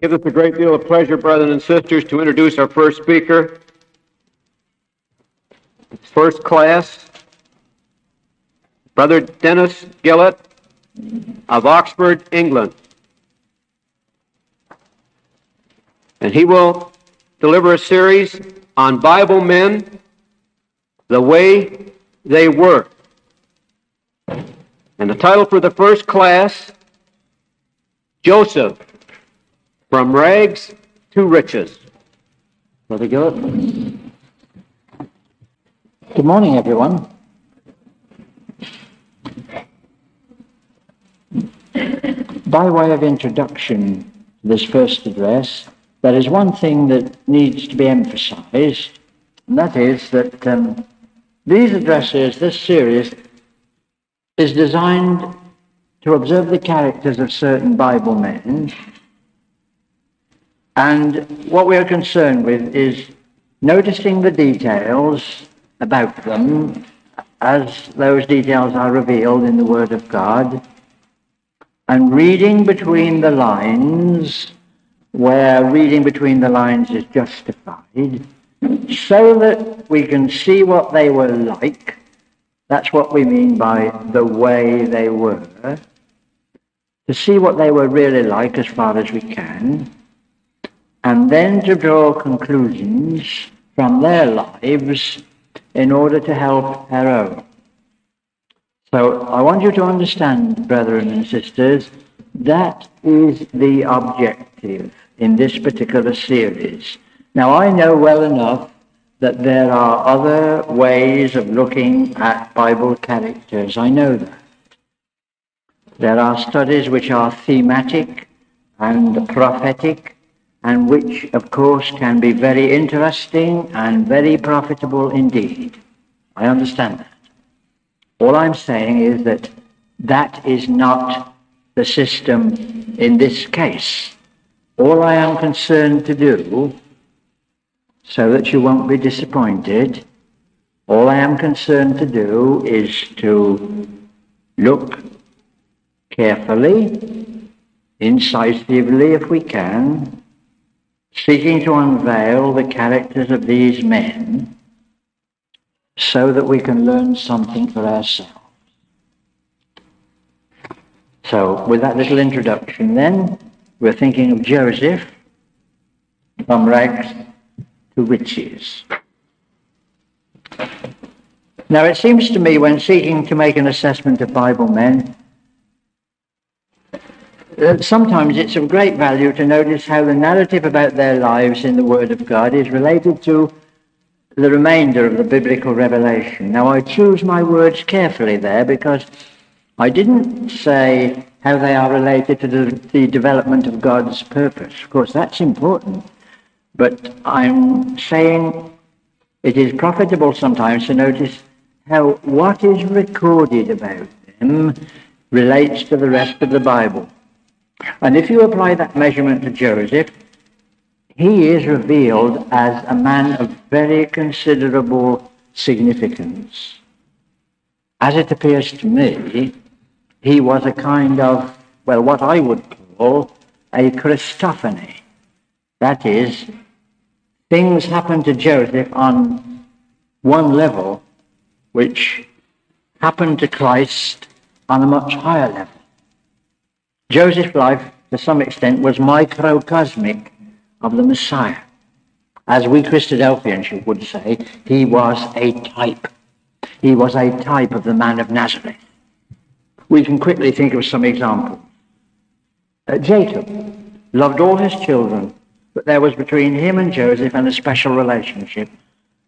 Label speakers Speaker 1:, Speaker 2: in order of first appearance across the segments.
Speaker 1: Gives us a great deal of pleasure, brothers and sisters, to introduce our first speaker. First class, Brother Dennis Gillett of Oxford, England. And he will deliver a series on Bible men, the way they were. And the title for the first class, Joseph, from rags to riches.
Speaker 2: Brother Gillett. Good morning, everyone. By way of introduction to this first address, there is one thing that needs to be emphasized, and that is that um, these addresses, this series, is designed to observe the characters of certain Bible men and what we are concerned with is noticing the details about them as those details are revealed in the Word of God and reading between the lines where reading between the lines is justified so that we can see what they were like. That's what we mean by the way they were. To see what they were really like as far as we can and then to draw conclusions from their lives in order to help our own. So I want you to understand, brethren and sisters, that is the objective in this particular series. Now, I know well enough that there are other ways of looking at Bible characters. I know that. There are studies which are thematic and prophetic and which, of course, can be very interesting and very profitable indeed. I understand that. All I'm saying is that that is not the system in this case. All I am concerned to do, so that you won't be disappointed, all I am concerned to do is to look carefully, incisively if we can, seeking to unveil the characters of these men so that we can learn something for ourselves. So, with that little introduction, then, we're thinking of Joseph from rags to riches. Now, it seems to me when seeking to make an assessment of Bible men, sometimes it's of great value to notice how the narrative about their lives in the Word of God is related to the remainder of the biblical revelation. Now, I choose my words carefully there because I didn't say how they are related to the, the development of God's purpose. Of course, that's important. But I'm saying it is profitable sometimes to notice how what is recorded about them relates to the rest of the Bible. And if you apply that measurement to Joseph, he is revealed as a man of very considerable significance. As it appears to me, he was a kind of, well, what I would call a Christophany. That is, things happened to Joseph on one level, which happened to Christ on a much higher level. Joseph's life, to some extent, was microcosmic of the Messiah. As we Christadelphians would say, he was a type. He was a type of the man of Nazareth. We can quickly think of some examples. Uh, Jacob loved all his children, but there was between him and Joseph an special relationship.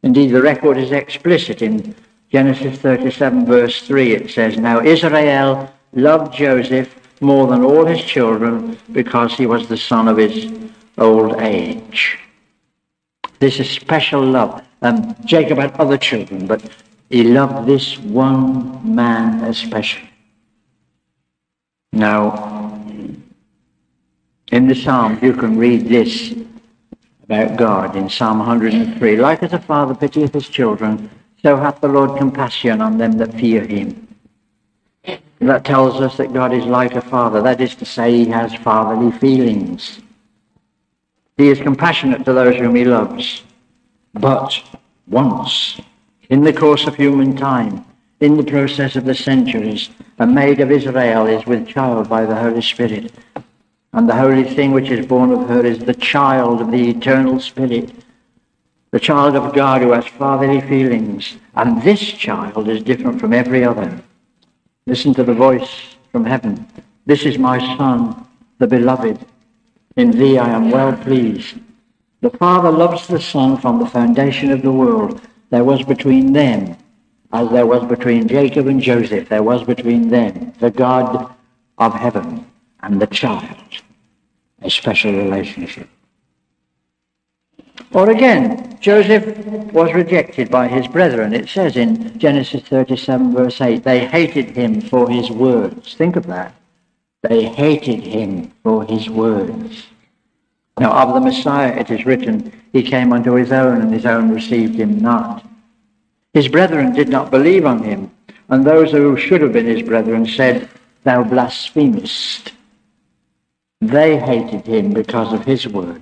Speaker 2: Indeed, the record is explicit in Genesis 37, verse 3. It says, Now Israel loved Joseph more than all his children because he was the son of his old age. This is special love. Um, Jacob had other children, but he loved this one man especially. Now, in the Psalms, you can read this about God in Psalm 103. Like as a father pitieth his children, so hath the Lord compassion on them that fear him. That tells us that God is like a father. That is to say, he has fatherly feelings. He is compassionate to those whom he loves. But once, in the course of human time, in the process of the centuries, a maid of Israel is with child by the Holy Spirit. And the holy thing which is born of her is the child of the eternal Spirit, the child of God who has fatherly feelings. And this child is different from every other. Listen to the voice from heaven. This is my Son, the beloved. In thee I am well pleased. The Father loves the Son from the foundation of the world. There was between them, as there was between Jacob and Joseph, there was between them, the God of heaven and the child, a special relationship. Or again, Joseph was rejected by his brethren. It says in Genesis 37, verse 8, they hated him for his words. Think of that. They hated him for his words. Now, of the Messiah it is written, He came unto his own, and his own received him not. His brethren did not believe on him, and those who should have been his brethren said, Thou blasphemest. They hated him because of his words.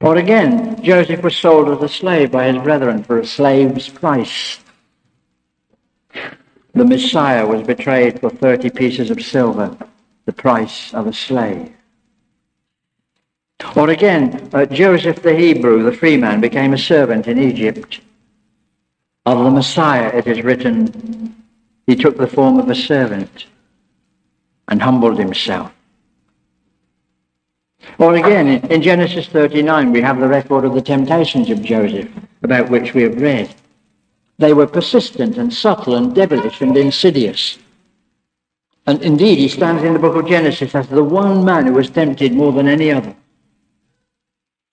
Speaker 2: Or again, Joseph was sold as a slave by his brethren for a slave's price. The Messiah was betrayed for 30 pieces of silver, the price of a slave. Or again, uh, Joseph the Hebrew, the free man, became a servant in Egypt. Of the Messiah, it is written, he took the form of a servant and humbled himself. Or again, in Genesis 39, we have the record of the temptations of Joseph, about which we have read. They were persistent and subtle and devilish and insidious. And indeed, he stands in the book of Genesis as the one man who was tempted more than any other.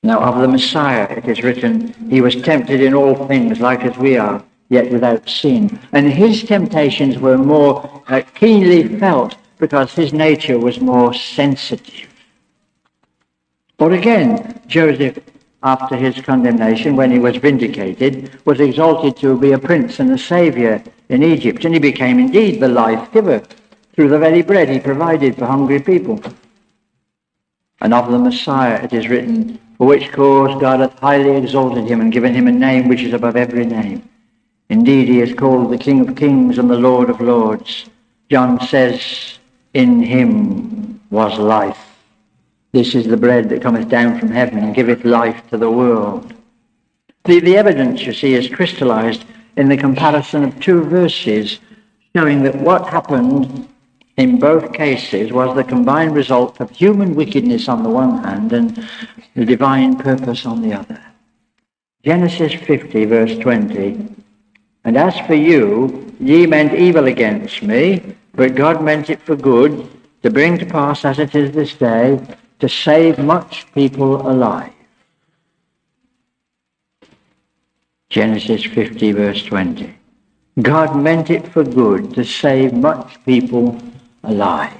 Speaker 2: Now, of the Messiah, it is written, He was tempted in all things like as we are, yet without sin. And his temptations were more uh, keenly felt because his nature was more sensitive. Or again, Joseph, after his condemnation, when he was vindicated, was exalted to be a prince and a savior in Egypt, and he became indeed the life giver through the very bread he provided for hungry people. And of the Messiah it is written, for which cause God hath highly exalted him and given him a name which is above every name. Indeed, he is called the King of kings and the Lord of lords. John says, In him was life. This is the bread that cometh down from heaven and giveth life to the world. The, the evidence, you see, is crystallized in the comparison of two verses showing that what happened in both cases was the combined result of human wickedness on the one hand and the divine purpose on the other. Genesis 50, verse 20. And as for you, ye meant evil against me, but God meant it for good, to bring to pass as it is this day, to save much people alive. Genesis 50, verse 20. God meant it for good to save much people alive.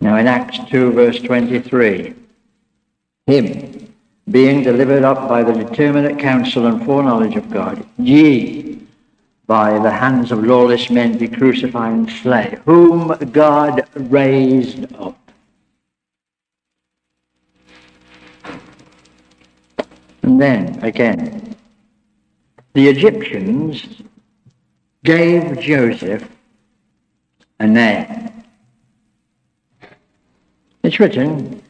Speaker 2: Now in Acts 2, verse 23, him being delivered up by the determinate counsel and foreknowledge of God, ye by the hands of lawless men be crucified and slay, whom God raised up. And then again, the Egyptians gave Joseph a name. It's written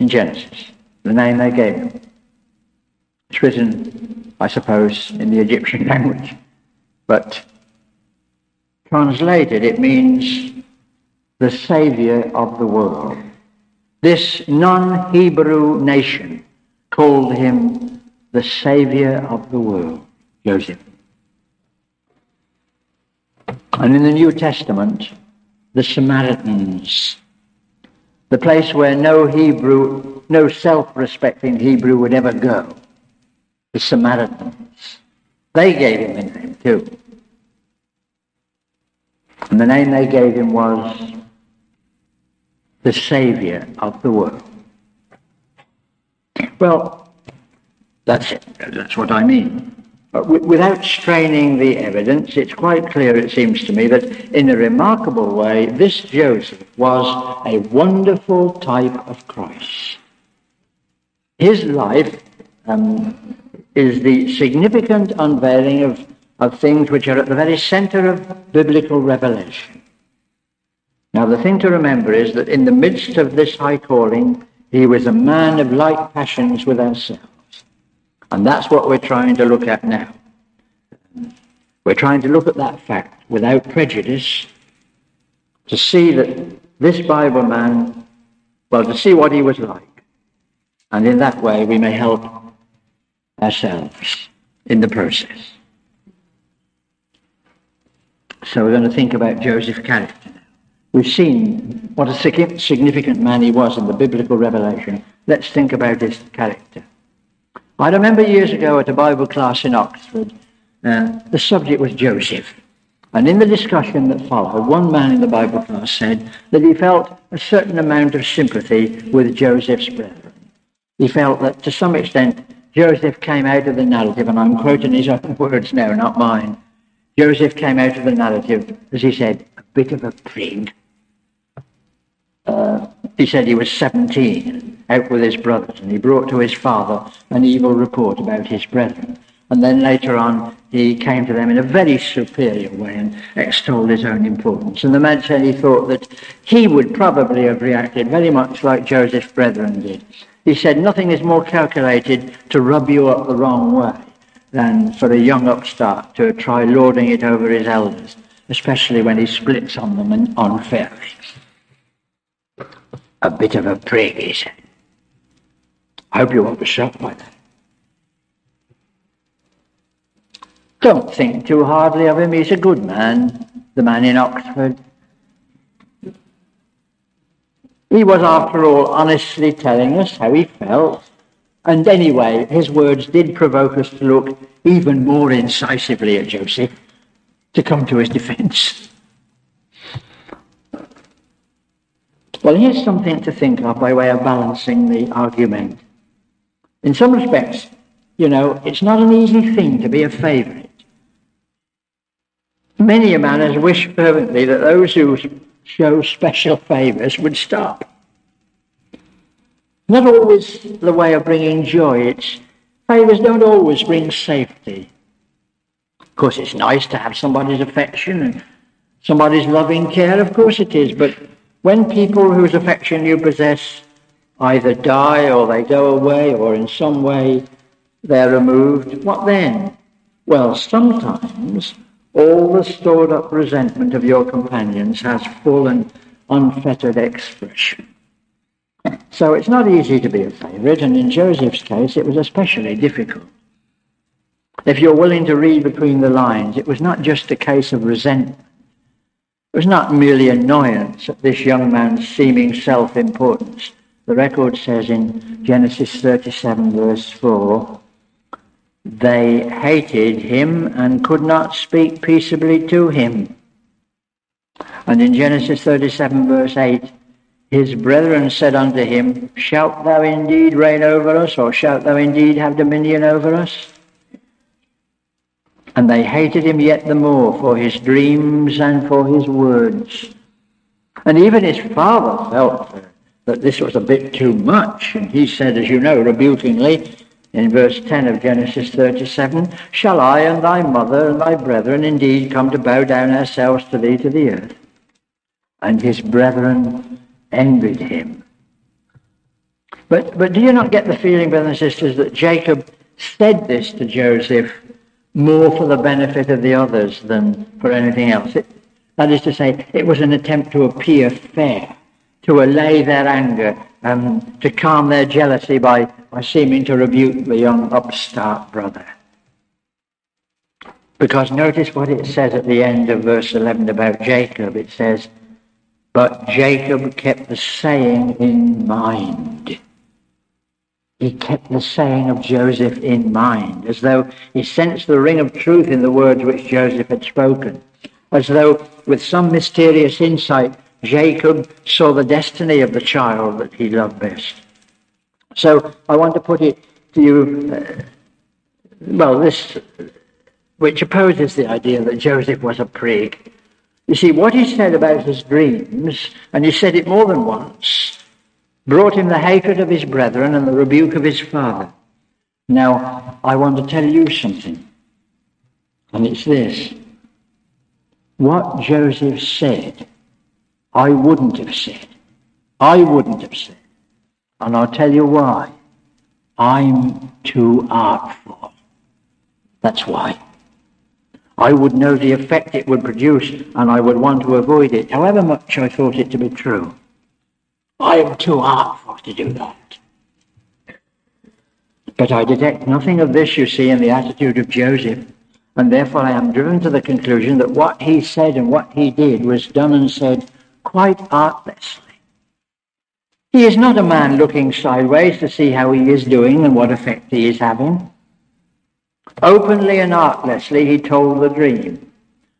Speaker 2: in Genesis, the name they gave him. It's written, I suppose, in the Egyptian language, but translated it means the Savior of the world. This non Hebrew nation called him the Savior of the world, Joseph. And in the New Testament, the Samaritans, the place where no Hebrew, no self-respecting Hebrew would ever go, the Samaritans, they gave him a name too. And the name they gave him was the Savior of the world. Well, that's it. That's what I mean. without straining the evidence, it's quite clear, it seems to me, that in a remarkable way, this Joseph was a wonderful type of Christ. His life um, is the significant unveiling of, of things which are at the very center of biblical revelation. Now, the thing to remember is that in the midst of this high calling, he was a man of like passions with ourselves. And that's what we're trying to look at now. We're trying to look at that fact without prejudice to see that this Bible man, well, to see what he was like. And in that way, we may help ourselves in the process. So we're going to think about Joseph's character now. We've seen what a significant man he was in the biblical revelation. Let's think about his character. I remember years ago at a Bible class in Oxford, uh, the subject was Joseph. And in the discussion that followed, one man in the Bible class said that he felt a certain amount of sympathy with Joseph's brethren. He felt that to some extent Joseph came out of the narrative, and I'm quoting his own words now, not mine. Joseph came out of the narrative, as he said, a bit of a prig. Uh, he said he was 17, out with his brothers, and he brought to his father an evil report about his brethren. And then later on, he came to them in a very superior way and extolled his own importance. And the man said he thought that he would probably have reacted very much like Joseph's brethren did. He said, Nothing is more calculated to rub you up the wrong way than for a young upstart to try lording it over his elders, especially when he splits on them and unfairly. A bit of a prig. I hope you won't be shocked by that. Don't think too hardly of him. He's a good man, the man in Oxford. He was, after all, honestly telling us how he felt. And anyway, his words did provoke us to look even more incisively at Joseph, to come to his defense. Well, here's something to think of by way of balancing the argument. In some respects, you know, it's not an easy thing to be a favourite. Many a man has wished fervently that those who show special favours would stop. Not always the way of bringing joy. It's favours don't always bring safety. Of course, it's nice to have somebody's affection and somebody's loving care. Of course, it is. But when people whose affection you possess either die or they go away or in some way they're removed, what then? Well, sometimes all the stored up resentment of your companions has full and unfettered expression. So it's not easy to be a favourite, and in Joseph's case, it was especially difficult. If you're willing to read between the lines, it was not just a case of resentment. It was not merely annoyance at this young man's seeming self importance. The record says in Genesis 37, verse 4, they hated him and could not speak peaceably to him. And in Genesis 37, verse 8, his brethren said unto him, Shalt thou indeed reign over us, or shalt thou indeed have dominion over us? And they hated him yet the more for his dreams and for his words. And even his father felt that this was a bit too much. And he said, as you know, rebukingly, in verse 10 of Genesis 37, Shall I and thy mother and thy brethren indeed come to bow down ourselves to thee to the earth? And his brethren envied him. But, but do you not get the feeling, brothers and sisters, that Jacob said this to Joseph more for the benefit of the others than for anything else. It, that is to say, it was an attempt to appear fair, to allay their anger, um, to calm their jealousy by, by seeming to rebuke the young upstart brother. Because notice what it says at the end of verse 11 about Jacob. It says, But Jacob kept the saying in mind he kept the saying of Joseph in mind, as though he sensed the ring of truth in the words which Joseph had spoken, as though with some mysterious insight Jacob saw the destiny of the child that he loved best. So I want to put it to you, uh, well, this which opposes the idea that Joseph was a prig. You see, what he said about his dreams, and he said it more than once, brought him the hatred of his brethren and the rebuke of his father. Now, I want to tell you something, and it's this. What Joseph said, I wouldn't have said. I wouldn't have said. And I'll tell you why. I'm too artful. That's why. I would know the effect it would produce, and I would want to avoid it, however much I thought it to be true. I am too artful to do that. But I detect nothing of this, you see, in the attitude of Joseph, and therefore I am driven to the conclusion that what he said and what he did was done and said quite artlessly. He is not a man looking sideways to see how he is doing and what effect he is having. Openly and artlessly, he told the dream.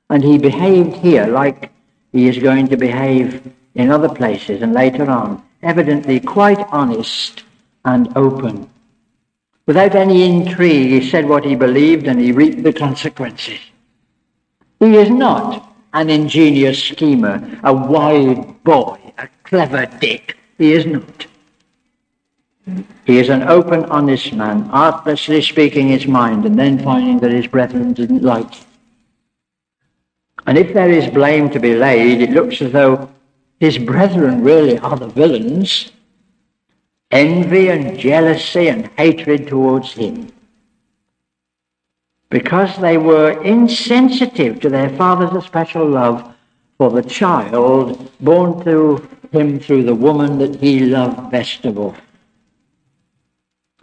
Speaker 2: And he behaved here like he is going to behave in other places and later on, evidently quite honest and open. Without any intrigue, he said what he believed and he reaped the consequences. He is not an ingenious schemer, a wild boy, a clever dick. He is not. He is an open, honest man, artlessly speaking his mind and then finding that his brethren didn't like it. And if there is blame to be laid, it looks as though his brethren really are the villains. Envy and jealousy and hatred towards him. Because they were insensitive to their father's special love for the child born to him through the woman that he loved best of all.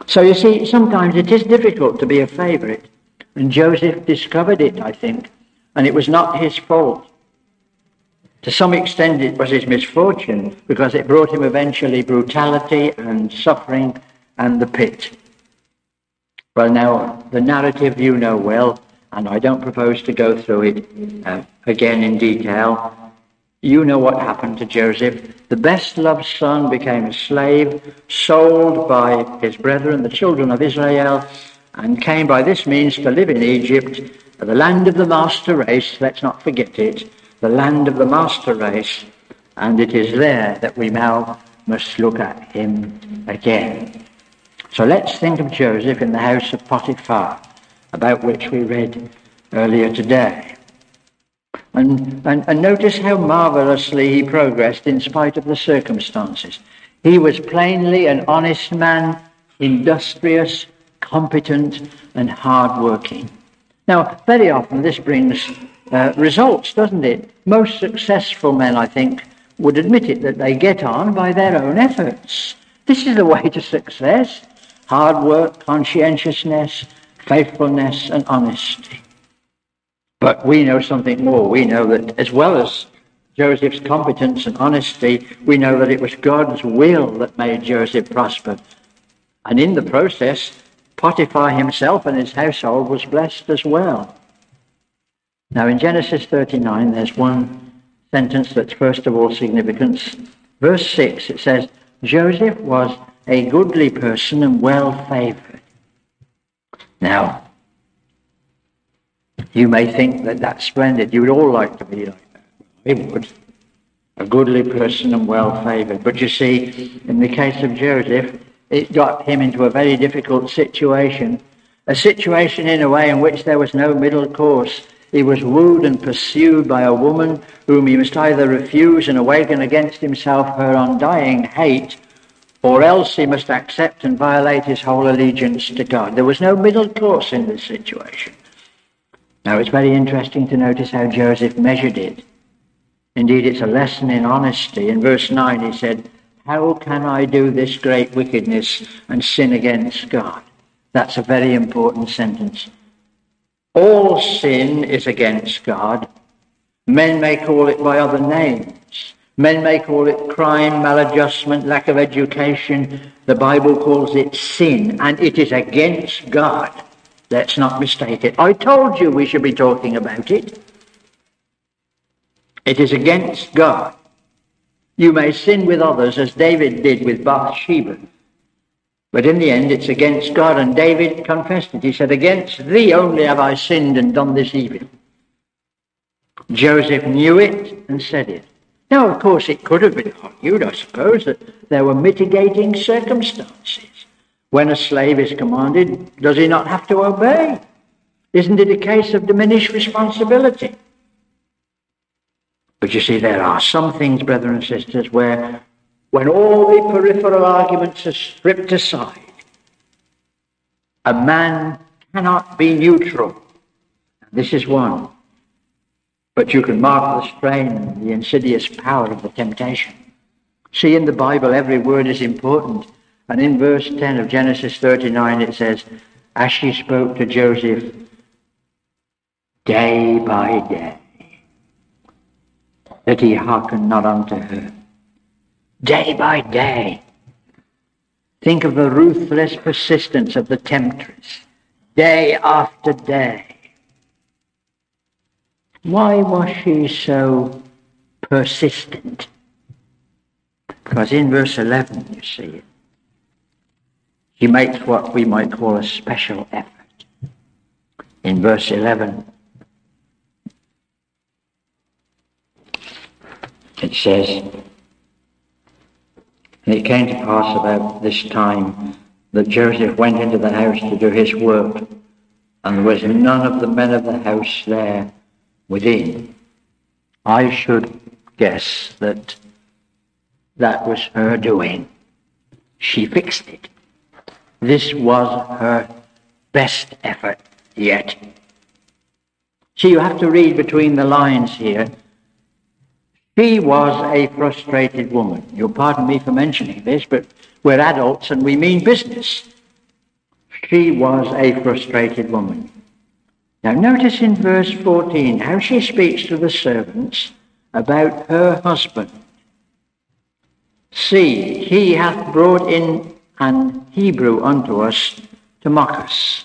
Speaker 2: So you see, sometimes it is difficult to be a favorite. And Joseph discovered it, I think, and it was not his fault. To some extent, it was his misfortune because it brought him eventually brutality and suffering and the pit. Well, now, the narrative you know well, and I don't propose to go through it uh, again in detail. You know what happened to Joseph. The best loved son became a slave, sold by his brethren, the children of Israel, and came by this means to live in Egypt, the land of the master race. Let's not forget it. The land of the master race. And it is there that we now must look at him again. So let's think of Joseph in the house of Potiphar, about which we read earlier today. And, and, and notice how marvelously he progressed in spite of the circumstances. He was plainly an honest man, industrious, competent, and hard-working. Now, very often this brings uh, results, doesn't it? Most successful men, I think, would admit it that they get on by their own efforts. This is the way to success hard work, conscientiousness, faithfulness, and honesty. But we know something more. We know that as well as Joseph's competence and honesty, we know that it was God's will that made Joseph prosper. And in the process, Potiphar himself and his household was blessed as well. Now, in Genesis 39, there's one sentence that's first of all significant. Verse 6, it says, Joseph was a goodly person and well favored. Now, you may think that that's splendid. You would all like to be like that. I would. A goodly person and well favored. But you see, in the case of Joseph, it got him into a very difficult situation. A situation, in a way, in which there was no middle course. He was wooed and pursued by a woman whom he must either refuse and awaken against himself her undying hate, or else he must accept and violate his whole allegiance to God. There was no middle course in this situation. Now, it's very interesting to notice how Joseph measured it. Indeed, it's a lesson in honesty. In verse 9, he said, How can I do this great wickedness and sin against God? That's a very important sentence. All sin is against God. Men may call it by other names. Men may call it crime, maladjustment, lack of education. The Bible calls it sin, and it is against God. Let's not mistake it. I told you we should be talking about it. It is against God. You may sin with others as David did with Bathsheba. But in the end, it's against God, and David confessed it. He said, Against thee only have I sinned and done this evil. Joseph knew it and said it. Now, of course, it could have been argued, I suppose, that there were mitigating circumstances. When a slave is commanded, does he not have to obey? Isn't it a case of diminished responsibility? But you see, there are some things, brothers and sisters, where when all the peripheral arguments are stripped aside, a man cannot be neutral. This is one. But you can mark the strain, the insidious power of the temptation. See, in the Bible, every word is important. And in verse 10 of Genesis 39, it says, As she spoke to Joseph day by day, that he hearkened not unto her. Day by day. Think of the ruthless persistence of the temptress, day after day. Why was she so persistent? Because in verse 11, you see it. He makes what we might call a special effort. In verse 11, it says, And it came to pass about this time that Joseph went into the house to do his work, and there was none of the men of the house there within. I should guess that that was her doing. She fixed it. This was her best effort yet. See, you have to read between the lines here. She was a frustrated woman. You'll pardon me for mentioning this, but we're adults and we mean business. She was a frustrated woman. Now, notice in verse 14 how she speaks to the servants about her husband. See, he hath brought in an Hebrew unto us to mock us.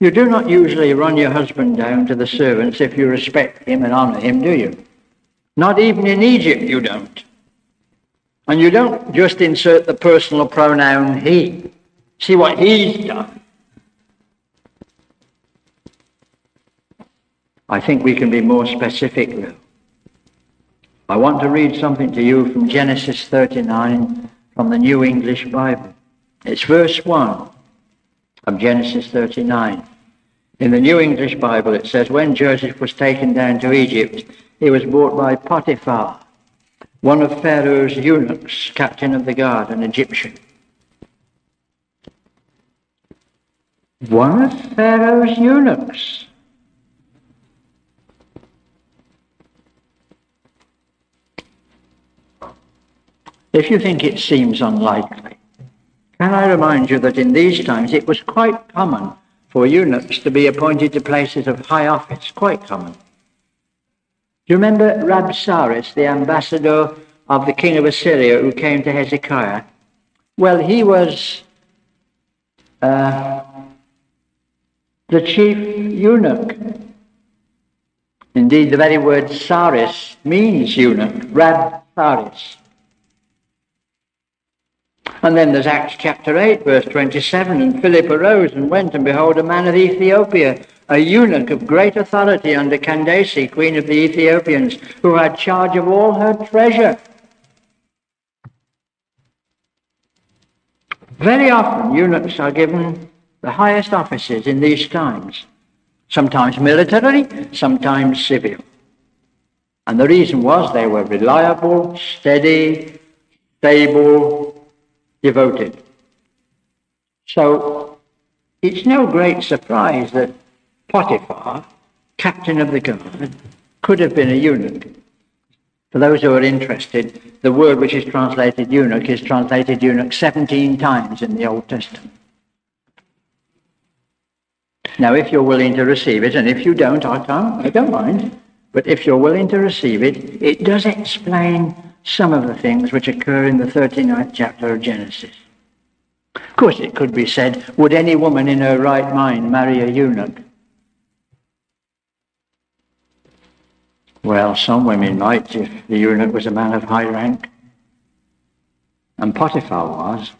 Speaker 2: You do not usually run your husband down to the servants if you respect him and honor him, do you? Not even in Egypt you don't. And you don't just insert the personal pronoun he. See what he's done. I think we can be more specific though. I want to read something to you from Genesis 39 from the New English Bible. It's verse 1 of Genesis 39. In the New English Bible, it says, When Joseph was taken down to Egypt, he was bought by Potiphar, one of Pharaoh's eunuchs, captain of the guard, an Egyptian. One of Pharaoh's eunuchs. If you think it seems unlikely, can I remind you that in these times it was quite common for eunuchs to be appointed to places of high office, quite common. Do you remember Rabsaris, the ambassador of the king of Assyria who came to Hezekiah? Well, he was uh, the chief eunuch. Indeed, the very word saris means eunuch, Rabsaris. And then there's Acts chapter 8, verse 27. And Philip arose and went, and behold, a man of Ethiopia, a eunuch of great authority under Candace, queen of the Ethiopians, who had charge of all her treasure. Very often, eunuchs are given the highest offices in these times, sometimes military, sometimes civil. And the reason was they were reliable, steady, stable, devoted. So it's no great surprise that Potiphar, captain of the guard, could have been a eunuch. For those who are interested, the word which is translated eunuch is translated eunuch 17 times in the Old Testament. Now, if you're willing to receive it, and if you don't, I can't, I don't mind. But if you're willing to receive it, it does explain some of the things which occur in the 39th chapter of Genesis. Of course, it could be said, would any woman in her right mind marry a eunuch? Well, some women might if the eunuch was a man of high rank. And Potiphar was.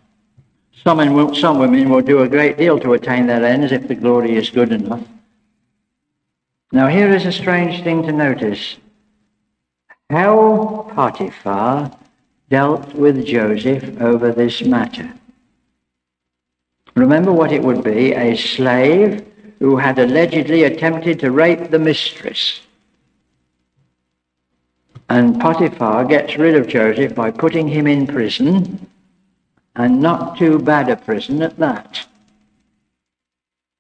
Speaker 2: Some, men, some women will do a great deal to attain their ends if the glory is good enough. Now, here is a strange thing to notice how Potiphar dealt with Joseph over this matter. Remember what it would be a slave who had allegedly attempted to rape the mistress. And Potiphar gets rid of Joseph by putting him in prison, and not too bad a prison at that.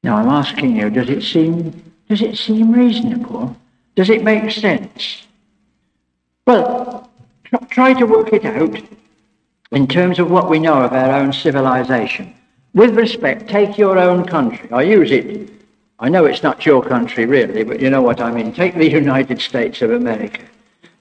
Speaker 2: Now I'm asking you, does it seem does it seem reasonable? Does it make sense? Well, try to work it out in terms of what we know of our own civilization. With respect, take your own country. I use it. I know it's not your country really, but you know what I mean. Take the United States of America.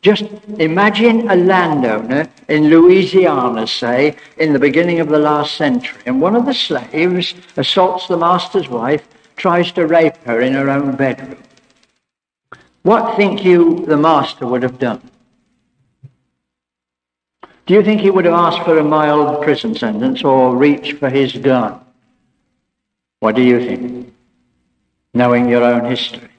Speaker 2: Just imagine a landowner in Louisiana, say, in the beginning of the last century, and one of the slaves assaults the master's wife, tries to rape her in her own bedroom. What think you the master would have done? Do you think he would have asked for a mild prison sentence or reached for his gun? What do you think? Knowing your own history.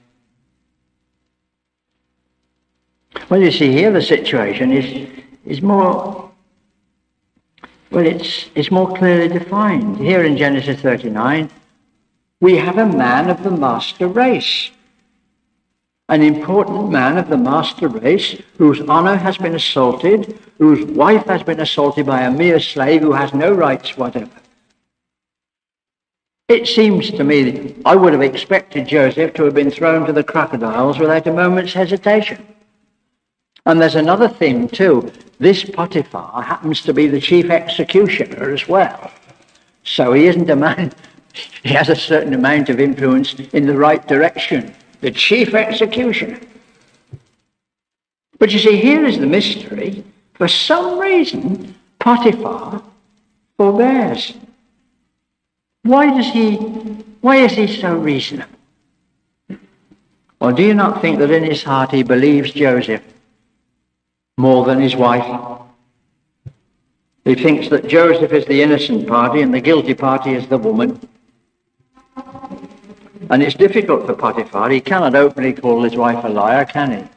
Speaker 2: Well, you see here the situation is, is more, well, it's, it's more clearly defined. Here in Genesis 39, we have a man of the master race an important man of the master race whose honor has been assaulted, whose wife has been assaulted by a mere slave who has no rights whatever. It seems to me I would have expected Joseph to have been thrown to the crocodiles without a moment's hesitation. And there's another thing, too. This Potiphar happens to be the chief executioner as well. So he isn't a man, he has a certain amount of influence in the right direction the chief executioner. But you see, here is the mystery. For some reason, Potiphar forbears. Why does he, why is he so reasonable? Or do you not think that in his heart he believes Joseph more than his wife? He thinks that Joseph is the innocent party and the guilty party is the woman. And it's difficult for Potiphar. He cannot openly call his wife a liar, can he?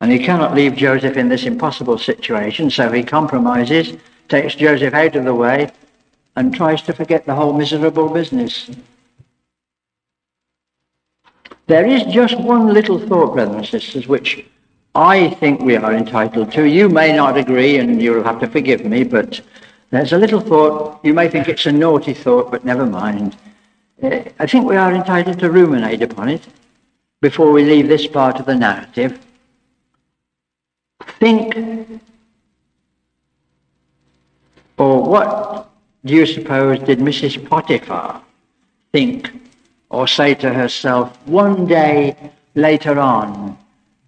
Speaker 2: And he cannot leave Joseph in this impossible situation, so he compromises, takes Joseph out of the way, and tries to forget the whole miserable business. There is just one little thought, brothers and sisters, which I think we are entitled to. You may not agree, and you'll have to forgive me, but there's a little thought. You may think it's a naughty thought, but never mind. Uh, I think we are entitled to ruminate upon it before we leave this part of the narrative. Think, or what do you suppose did Mrs. Potiphar think or say to herself one day later on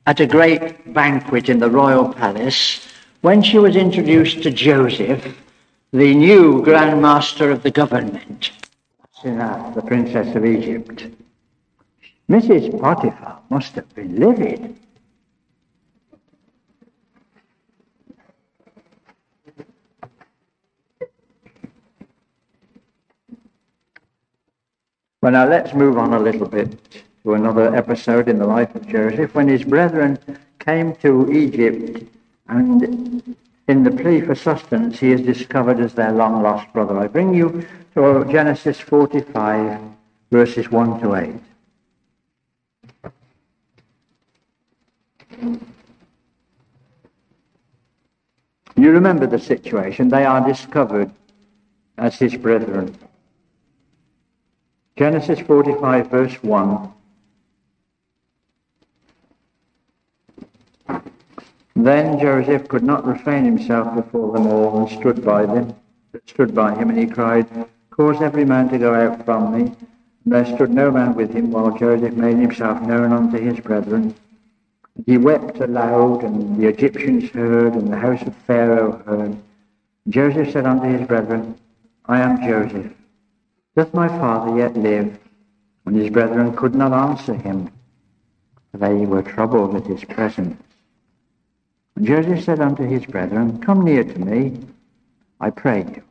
Speaker 2: at a great banquet in the royal palace when she was introduced to Joseph, the new Grand Master of the government? Asenath, the princess of Egypt. Mrs. Potiphar must have been livid. Well, now let's move on a little bit to another episode in the life of Joseph when his brethren came to Egypt and in the plea for sustenance he is discovered as their long lost brother. I bring you to Genesis 45, verses 1 to 8. You remember the situation. They are discovered as his brethren. Genesis 45, verse 1. Then Joseph could not refrain himself before them all and stood by them, stood by him, and he cried, Cause every man to go out from me. And there stood no man with him, while Joseph made himself known unto his brethren. And He wept aloud, and the Egyptians heard, and the house of Pharaoh heard. Joseph said unto his brethren, I am Joseph. Doth my father yet live? And his brethren could not answer him, for they were troubled at his presence. Joseph said unto his brethren, Come near to me, I pray you.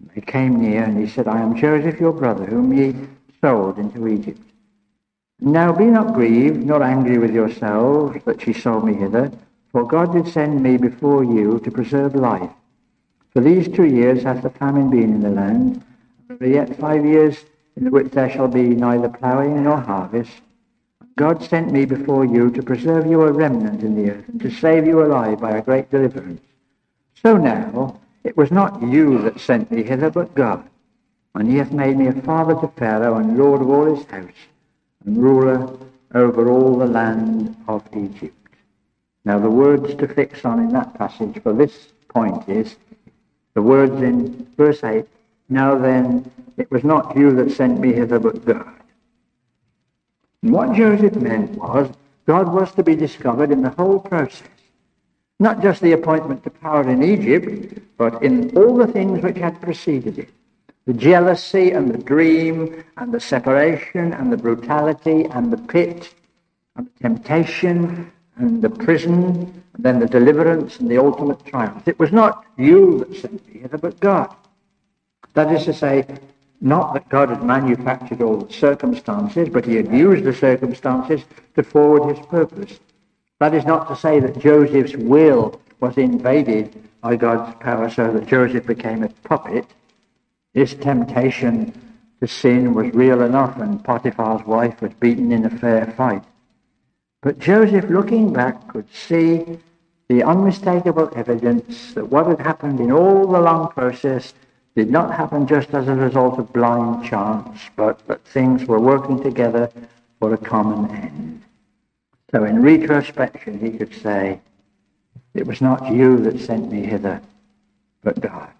Speaker 2: And They came near, and he said, I am Joseph your brother, whom ye sold into Egypt. Now be not grieved, nor angry with yourselves that ye sold me hither, for God did send me before you to preserve life. For these two years hath the famine been in the land, for yet five years in the which there shall be neither ploughing nor harvest. God sent me before you to preserve you a remnant in the earth, and to save you alive by a great deliverance. So now it was not you that sent me hither, but God. And he hath made me a father to Pharaoh, and lord of all his house, and ruler over all the land of Egypt. Now the words to fix on in that passage for this point is the words in verse 8, Now then, it was not you that sent me hither, but God. And what Joseph meant was God was to be discovered in the whole process. Not just the appointment to power in Egypt, but in all the things which had preceded it. The jealousy and the dream and the separation and the brutality and the pit and the temptation and the prison and then the deliverance and the ultimate triumph. It was not you that sent me hither, but God. That is to say, not that God had manufactured all the circumstances, but he had used the circumstances to forward his purpose. That is not to say that Joseph's will was invaded by God's power so that Joseph became a puppet. This temptation to sin was real enough, and Potiphar's wife was beaten in a fair fight. But Joseph, looking back, could see the unmistakable evidence that what had happened in all the long process did not happen just as a result of blind chance, but that things were working together for a common end. So in retrospection, he could say, It was not you that sent me hither, but God.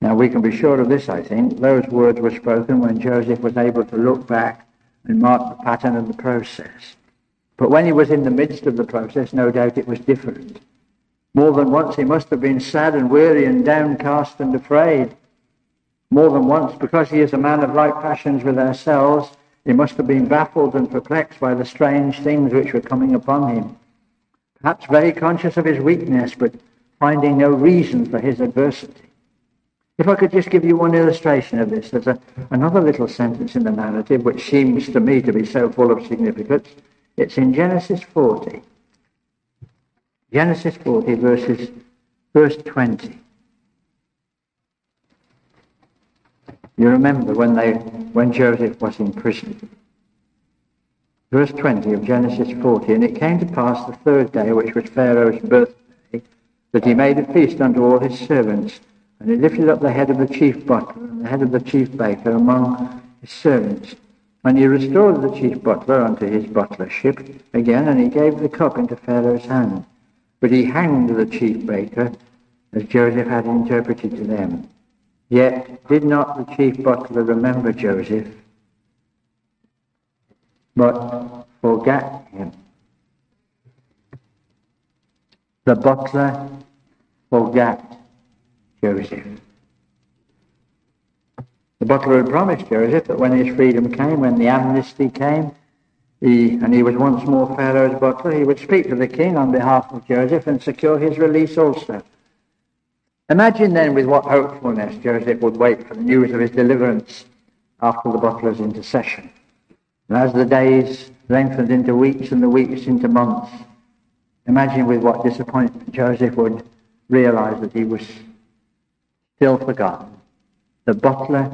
Speaker 2: Now we can be sure of this, I think. Those words were spoken when Joseph was able to look back and mark the pattern of the process. But when he was in the midst of the process, no doubt it was different. More than once he must have been sad and weary and downcast and afraid. More than once, because he is a man of like passions with ourselves, he must have been baffled and perplexed by the strange things which were coming upon him. Perhaps very conscious of his weakness, but finding no reason for his adversity. If I could just give you one illustration of this, there's a, another little sentence in the narrative which seems to me to be so full of significance. It's in Genesis 40. Genesis 40, verses, verse 20. You remember when they when Joseph was in prison. Verse 20 of Genesis 40, and it came to pass the third day, which was Pharaoh's birthday, that he made a feast unto all his servants, and he lifted up the head of the chief butler and the head of the chief baker among his servants. And he restored the chief butler unto his butlership again, and he gave the cup into Pharaoh's hand. But he hanged the chief baker, as Joseph had interpreted to them. Yet did not the chief butler remember Joseph, but forgot him. The butler forgot Joseph. The butler had promised Joseph that when his freedom came, when the amnesty came, he, and he was once more Pharaoh's butler, he would speak to the king on behalf of Joseph and secure his release also. Imagine then with what hopefulness Joseph would wait for the news of his deliverance after the butler's intercession. And as the days lengthened into weeks and the weeks into months, imagine with what disappointment Joseph would realize that he was still forgotten. The butler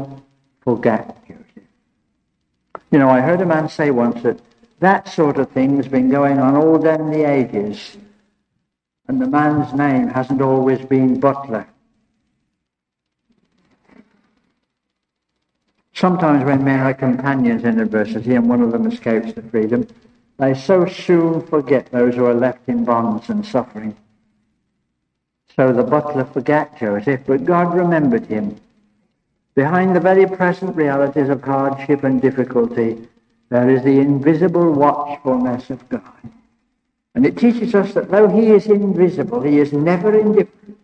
Speaker 2: forgot Joseph. You know, I heard a man say once that that sort of thing's been going on all down the ages and the man's name hasn't always been Butler. Sometimes when men are companions in adversity and one of them escapes to freedom, they so soon forget those who are left in bonds and suffering. So the butler forgot Joseph, but God remembered him. Behind the very present realities of hardship and difficulty, there is the invisible watchfulness of God. And it teaches us that though he is invisible, he is never indifferent.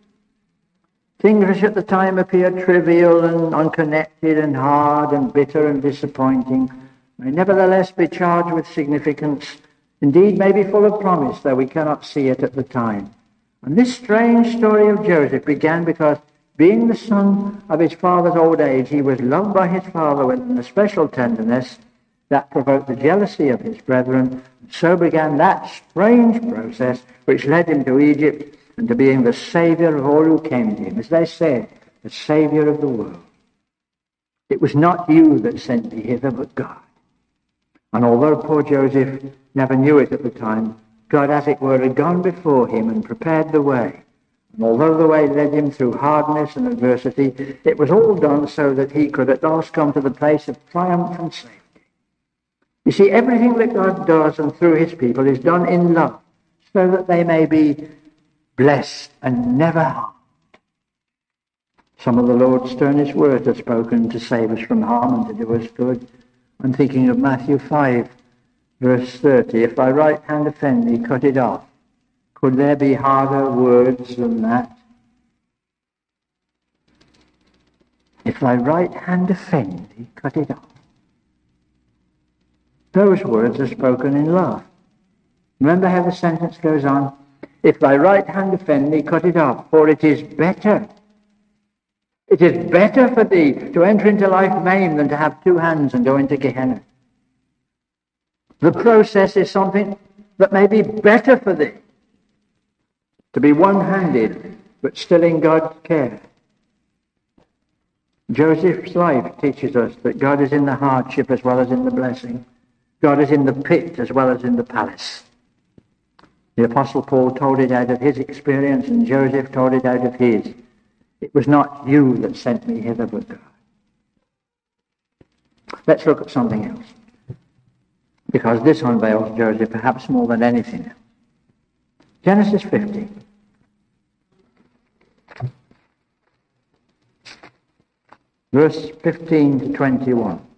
Speaker 2: Things which at the time appear trivial and unconnected and hard and bitter and disappointing may nevertheless be charged with significance, indeed may be full of promise, though we cannot see it at the time. And this strange story of Joseph began because Being the son of his father's old age, he was loved by his father with an especial tenderness that provoked the jealousy of his brethren. So began that strange process which led him to Egypt and to being the Saviour of all who came to him. As they said, the Saviour of the world. It was not you that sent me hither, but God. And although poor Joseph never knew it at the time, God, as it were, had gone before him and prepared the way. And although the way led him through hardness and adversity, it was all done so that he could at last come to the place of triumph and safety. You see, everything that God does and through his people is done in love, so that they may be blessed and never harmed. Some of the Lord's sternest words are spoken to save us from harm and to do us good. I'm thinking of Matthew 5, verse 30. If thy right hand offend thee, cut it off. Could there be harder words than that? If thy right hand offend thee, cut it off. Those words are spoken in love. Remember how the sentence goes on? If thy right hand offend thee, cut it off, for it is better. It is better for thee to enter into life maimed than to have two hands and go into Gehenna. The process is something that may be better for thee. To be one-handed, but still in God's care. Joseph's life teaches us that God is in the hardship as well as in the blessing. God is in the pit as well as in the palace. The Apostle Paul told it out of his experience, and Joseph told it out of his. It was not you that sent me hither, but God. Let's look at something else. Because this unveils Joseph perhaps more than anything else. Genesis 50. Verse 15 to 21.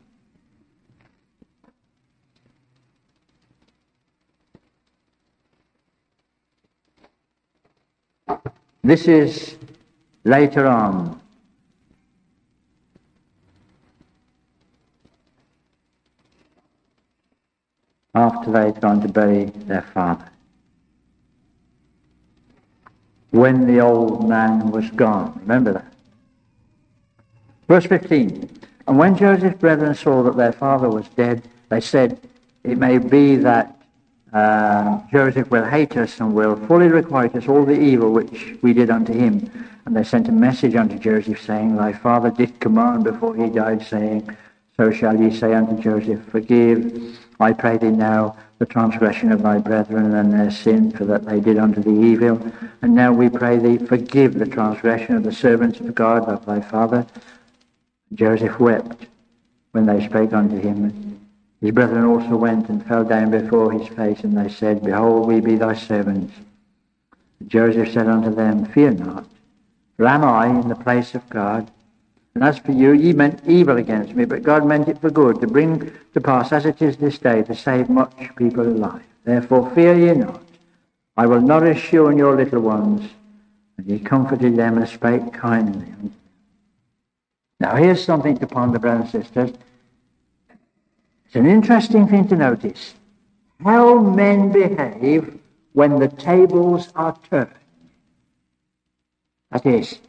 Speaker 2: This is later on. After they'd gone to bury their father. When the old man was gone. Remember that. Verse 15. And when Joseph's brethren saw that their father was dead, they said, It may be that uh, Joseph will hate us and will fully requite us all the evil which we did unto him. And they sent a message unto Joseph, saying, Thy father did command before he died, saying, So shall ye say unto Joseph, Forgive, I pray thee now, the transgression of thy brethren and their sin, for that they did unto thee evil. And now we pray thee, forgive the transgression of the servants of God, of thy father. Joseph wept when they spake unto him. His brethren also went and fell down before his face, and they said, Behold, we be thy servants. Joseph said unto them, Fear not, for am I in the place of God? And as for you, ye meant evil against me, but God meant it for good, to bring to pass as it is this day, to save much people alive. Therefore fear ye not. I will nourish you and your little ones. And he comforted them and spake kindly. Now here's something to ponder, brothers and sisters. It's an interesting thing to notice. How men behave when the tables are turned. That is,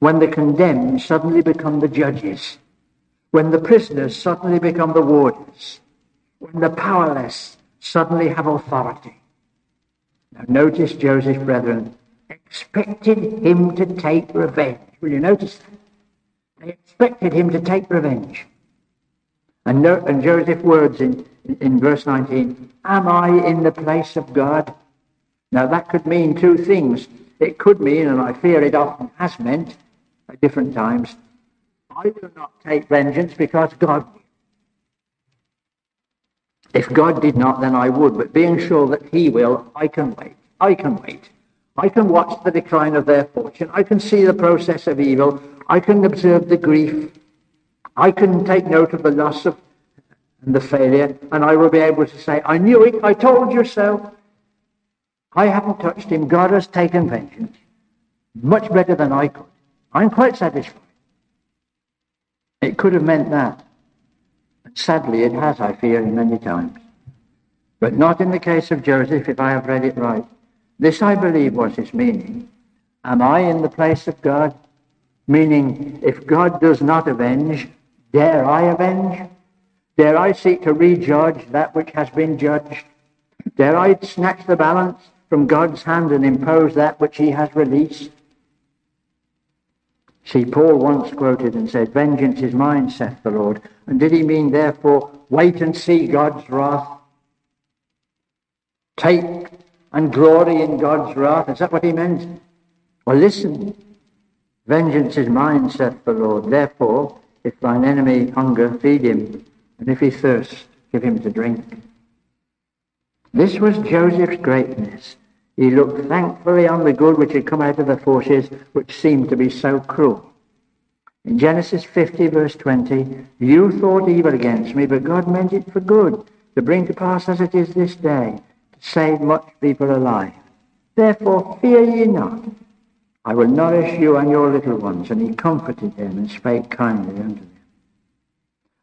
Speaker 2: when the condemned suddenly become the judges, when the prisoners suddenly become the warders, when the powerless suddenly have authority. Now notice Joseph's brethren expected him to take revenge. Will you notice that? They expected him to take revenge. And, no, and Joseph's words in, in verse 19, Am I in the place of God? Now that could mean two things. It could mean, and I fear it often has meant at different times, I will not take vengeance because God. If God did not, then I would. But being sure that He will, I can wait. I can wait. I can watch the decline of their fortune. I can see the process of evil. I can observe the grief. I can take note of the loss of and the failure, and I will be able to say, I knew it, I told you so. I haven't touched him. God has taken vengeance. Much better than I could. I'm quite satisfied. It could have meant that. Sadly, it has, I fear, many times. But not in the case of Joseph, if I have read it right. This, I believe, was his meaning. Am I in the place of God? Meaning, if God does not avenge, dare I avenge? Dare I seek to rejudge that which has been judged? Dare I snatch the balance from God's hand and impose that which he has released? See, Paul once quoted and said, Vengeance is mine, saith the Lord. And did he mean, therefore, wait and see God's wrath? Take and glory in God's wrath? Is that what he meant? Well, listen. Vengeance is mine, saith the Lord. Therefore, if thine enemy hunger, feed him. And if he thirst, give him to drink. This was Joseph's greatness. He looked thankfully on the good which had come out of the forces which seemed to be so cruel. In Genesis 50, verse 20, you thought evil against me, but God meant it for good, to bring to pass as it is this day, to save much people alive. Therefore fear ye not. I will nourish you and your little ones. And he comforted them and spake kindly unto them.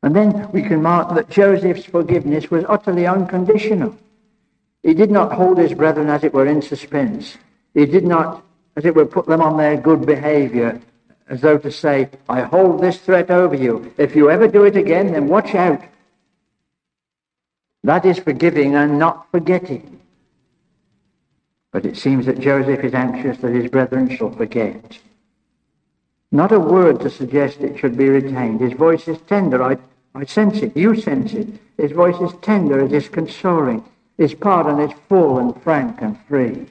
Speaker 2: And then we can mark that Joseph's forgiveness was utterly unconditional. He did not hold his brethren, as it were, in suspense. He did not, as it were, put them on their good behavior, as though to say, I hold this threat over you. If you ever do it again, then watch out. That is forgiving and not forgetting. But it seems that Joseph is anxious that his brethren shall forget. Not a word to suggest it should be retained. His voice is tender. I, I sense it. You sense it. His voice is tender. It is consoling. His pardon is full and frank and free.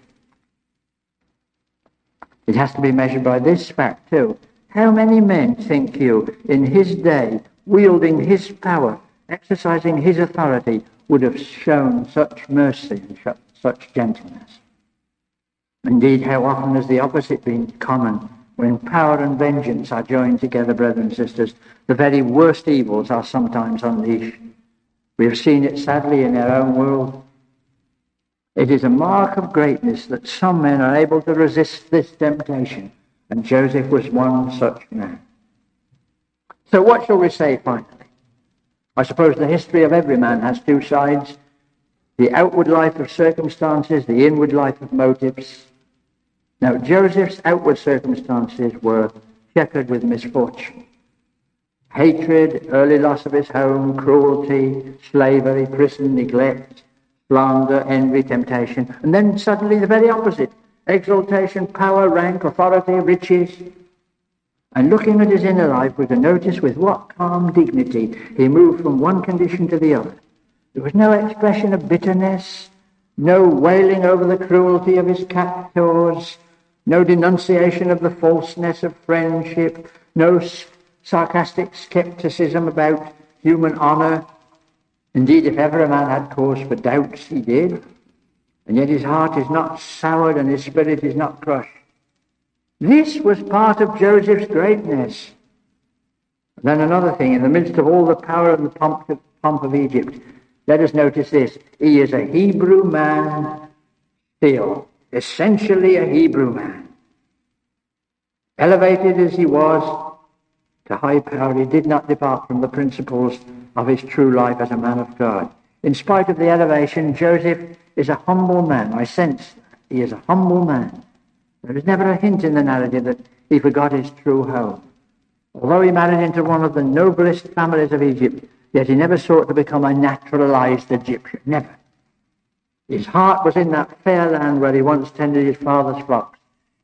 Speaker 2: It has to be measured by this fact, too. How many men, think you, in his day, wielding his power, exercising his authority, would have shown such mercy and such gentleness? Indeed, how often has the opposite been common? When power and vengeance are joined together, brethren and sisters, the very worst evils are sometimes unleashed. We have seen it sadly in our own world. It is a mark of greatness that some men are able to resist this temptation, and Joseph was one such man. So, what shall we say finally? I suppose the history of every man has two sides the outward life of circumstances, the inward life of motives. Now, Joseph's outward circumstances were checkered with misfortune. Hatred, early loss of his home, cruelty, slavery, prison, neglect, slander, envy, temptation. And then suddenly the very opposite exaltation, power, rank, authority, riches. And looking at his inner life, we can notice with what calm dignity he moved from one condition to the other. There was no expression of bitterness, no wailing over the cruelty of his captors, no denunciation of the falseness of friendship, no sarcastic skepticism about human honor. Indeed, if ever a man had cause for doubts, he did. And yet his heart is not soured and his spirit is not crushed. This was part of Joseph's greatness. And then another thing, in the midst of all the power and the pomp pomp of Egypt, let us notice this. He is a Hebrew man still, essentially a Hebrew man. Elevated as he was to high power, he did not depart from the principles of his true life as a man of God. In spite of the elevation, Joseph is a humble man. I sense he is a humble man. There is never a hint in the narrative that he forgot his true home. Although he married into one of the noblest families of Egypt, yet he never sought to become a naturalized Egyptian. Never. His heart was in that fair land where he once tended his father's flocks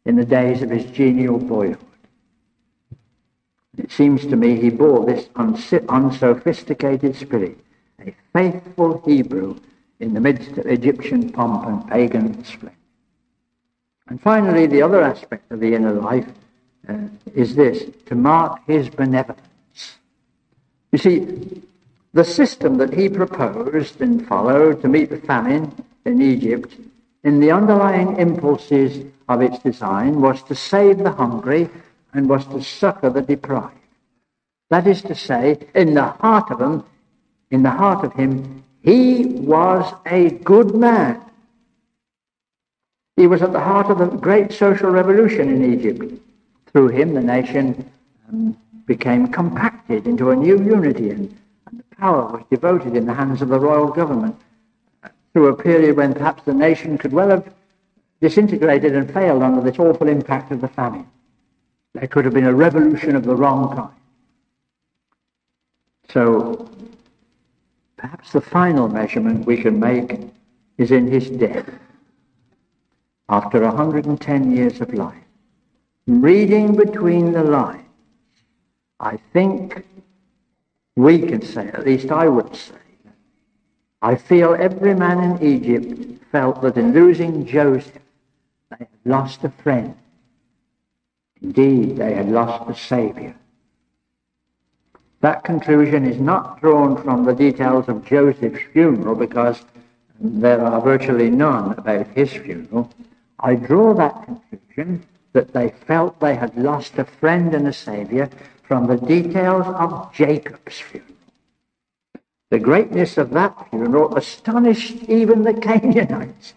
Speaker 2: in the days of his genial boyhood. It seems to me he bore this unsophisticated spirit, a faithful Hebrew in the midst of Egyptian pomp and pagan splendor. And finally, the other aspect of the inner life uh, is this to mark his benevolence. You see, the system that he proposed and followed to meet the famine in Egypt, in the underlying impulses of its design, was to save the hungry and was to succor the deprived. That is to say, in the heart of him, in the heart of him, he was a good man. He was at the heart of the great social revolution in Egypt. Through him, the nation um, became compacted into a new unity, and, and the power was devoted in the hands of the royal government through a period when perhaps the nation could well have disintegrated and failed under this awful impact of the famine. There could have been a revolution of the wrong kind. So perhaps the final measurement we can make is in his death. After 110 years of life, reading between the lines, I think we can say, at least I would say, I feel every man in Egypt felt that in losing Joseph, they had lost a friend. Indeed, they had lost a Saviour. That conclusion is not drawn from the details of Joseph's funeral because there are virtually none about his funeral. I draw that conclusion that they felt they had lost a friend and a Saviour from the details of Jacob's funeral. The greatness of that funeral astonished even the Canaanites.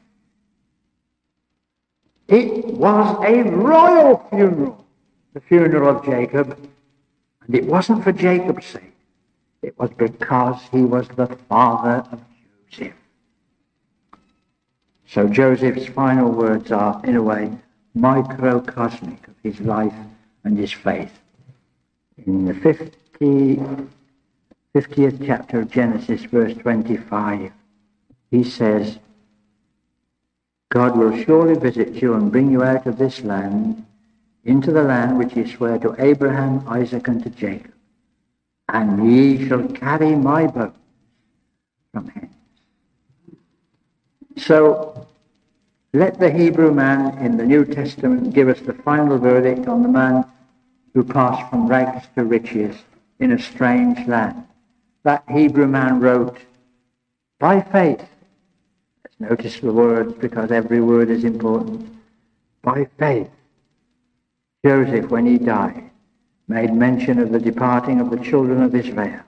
Speaker 2: It was a royal funeral, the funeral of Jacob, and it wasn't for Jacob's sake. It was because he was the father of Joseph. So Joseph's final words are, in a way, microcosmic of his life and his faith. In the 50, 50th chapter of Genesis, verse 25, he says, God will surely visit you and bring you out of this land into the land which he sware to Abraham, Isaac, and to Jacob. And ye shall carry my bones from hence. So let the Hebrew man in the New Testament give us the final verdict on the man who passed from rags to riches in a strange land. That Hebrew man wrote, by faith, let's notice the words because every word is important. By faith, Joseph, when he died, made mention of the departing of the children of Israel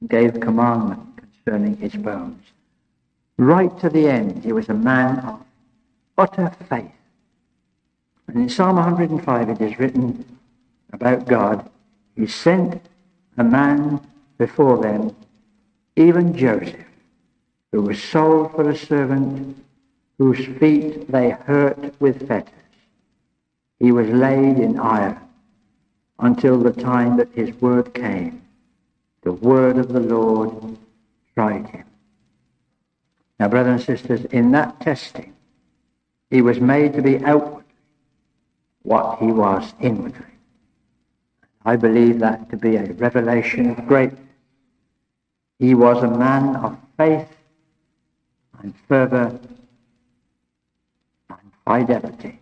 Speaker 2: and gave commandment concerning his bones. Right to the end, he was a man of utter faith. And in Psalm 105 it is written about God, He sent a man before them, even Joseph, who was sold for a servant, whose feet they hurt with fetters. He was laid in iron until the time that his word came. The word of the Lord tried him. Now, brothers and sisters, in that testing, he was made to be outwardly what he was inwardly. I believe that to be a revelation of greatness. He was a man of faith and fervor and fidelity